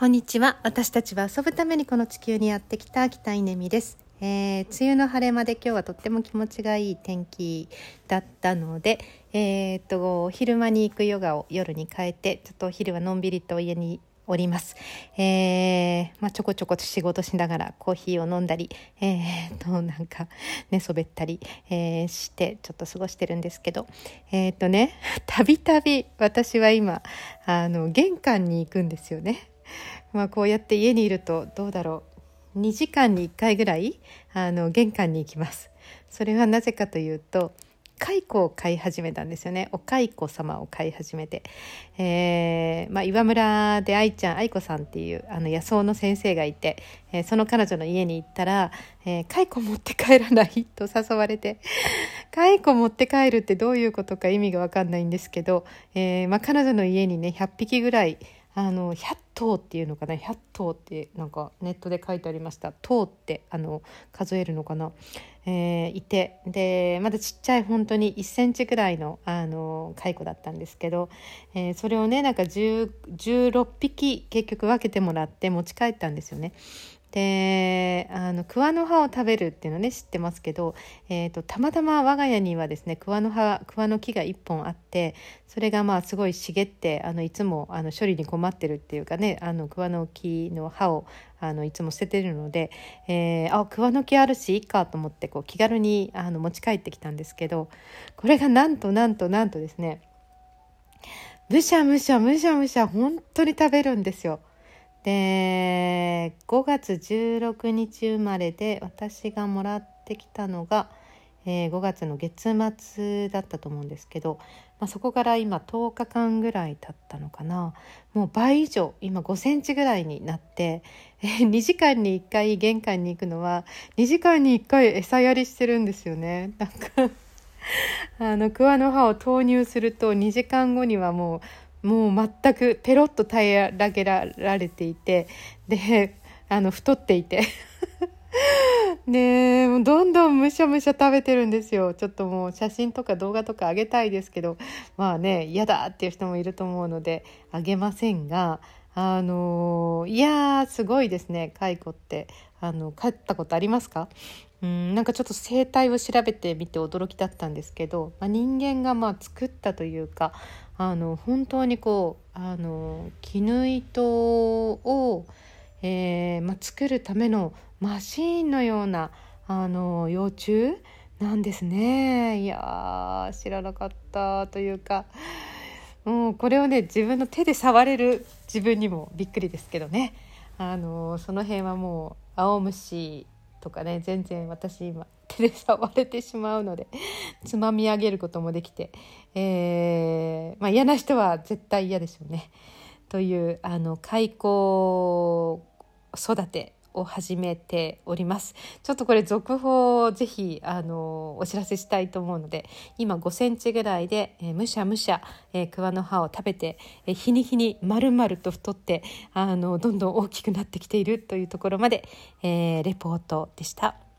こんにちは。私たちは遊ぶためにこの地球にやってきた北稲美です。えー、梅雨の晴れ間で今日はとっても気持ちがいい天気だったので、えー、っと昼間に行くヨガを夜に変えてちょっとお昼はのんびりと家におります。えー、まあ、ちょこちょこ仕事しながらコーヒーを飲んだり、えー、と、なんか寝そべったり、えー、してちょっと過ごしてるんですけど、えっ、とね、たびたび私は今、あの、玄関に行くんですよね。まあこうやって家にいるとどうだろう。2時間に1回ぐらいあの玄関に行きます。それはなぜかというと蚕を飼い始めたんですよね。お蚕様を飼い始めて、えーまあ、岩村で愛ちゃん愛子さんっていうあの野草の先生がいて、えー、その彼女の家に行ったら「えー、蚕持って帰らない?」と誘われて。蚕持って帰るってどういうことか意味が分かんないんですけど、えーまあ、彼女の家にね100匹ぐらいあの100頭っていうのかな？100頭ってなんかネットで書いてありました。頭ってあの数えるのかな、えー、いて。でまだちっちゃい本当に1センチぐらいのあの蚕だったんですけど、えー、それをねなんか16匹結局分けてもらって持ち帰ったんですよね。であの桑の葉を食べるっていうのね知ってますけど、えーと、たまたま我が家にはですね桑の葉桑の木が1本あってそれがまあすごい茂ってあのいつもあの処理に困ってるっていうかねあの桑の木の葉をあのいつも捨ててるので、えー、あ桑の木あるしいいかと思ってこう気軽にあの持ち帰ってきたんですけどこれがなんとなんとなんとですねむしゃむしゃむしゃむしゃ本当に食べるんですよ。で5月16日生まれで私がもらってきたのが、えー、5月の月末だったと思うんですけど、まあ、そこから今10日間ぐらい経ったのかなもう倍以上今5センチぐらいになって、えー、2時間に1回玄関に行くのは2時間に1回餌やりしてるんですよね。なんかあの桑の葉を投入すると2時間後にはもうもう全くペロッと平らげられていてであの太っていて。でどんどんむしゃむしゃ食べてるんですよ。ちょっともう写真とか動画とかあげたいですけど。まあね嫌だっていう人もいると思うのであげませんがあのいやすごいですね蚕って。あの飼ったことありますか？うんなんかちょっと生態を調べてみて驚きだったんですけど、まあ、人間がまあ作ったというかあの本当にこうあの絹糸を、えーまあ、作るためのマシーンのようなあの幼虫なんですね。いや知らなかったというか。も、う、これをね自分の手で触れる自分にもびっくりですけどね。あのその辺はもう青虫とかね全然私今手で触れてしまうのでつまみ上げることもできて、えー、まあ、嫌な人は絶対嫌でしょうね。というあの開口育てを始めております。ちょっとこれ続報をぜひあのお知らせしたいと思うので今5センチぐらいで、えー、むしゃむしゃ、えー、桑の葉を食べて、えー、日に日に丸々と太ってあのどんどん大きくなってきているというところまで、えー、レポートでした。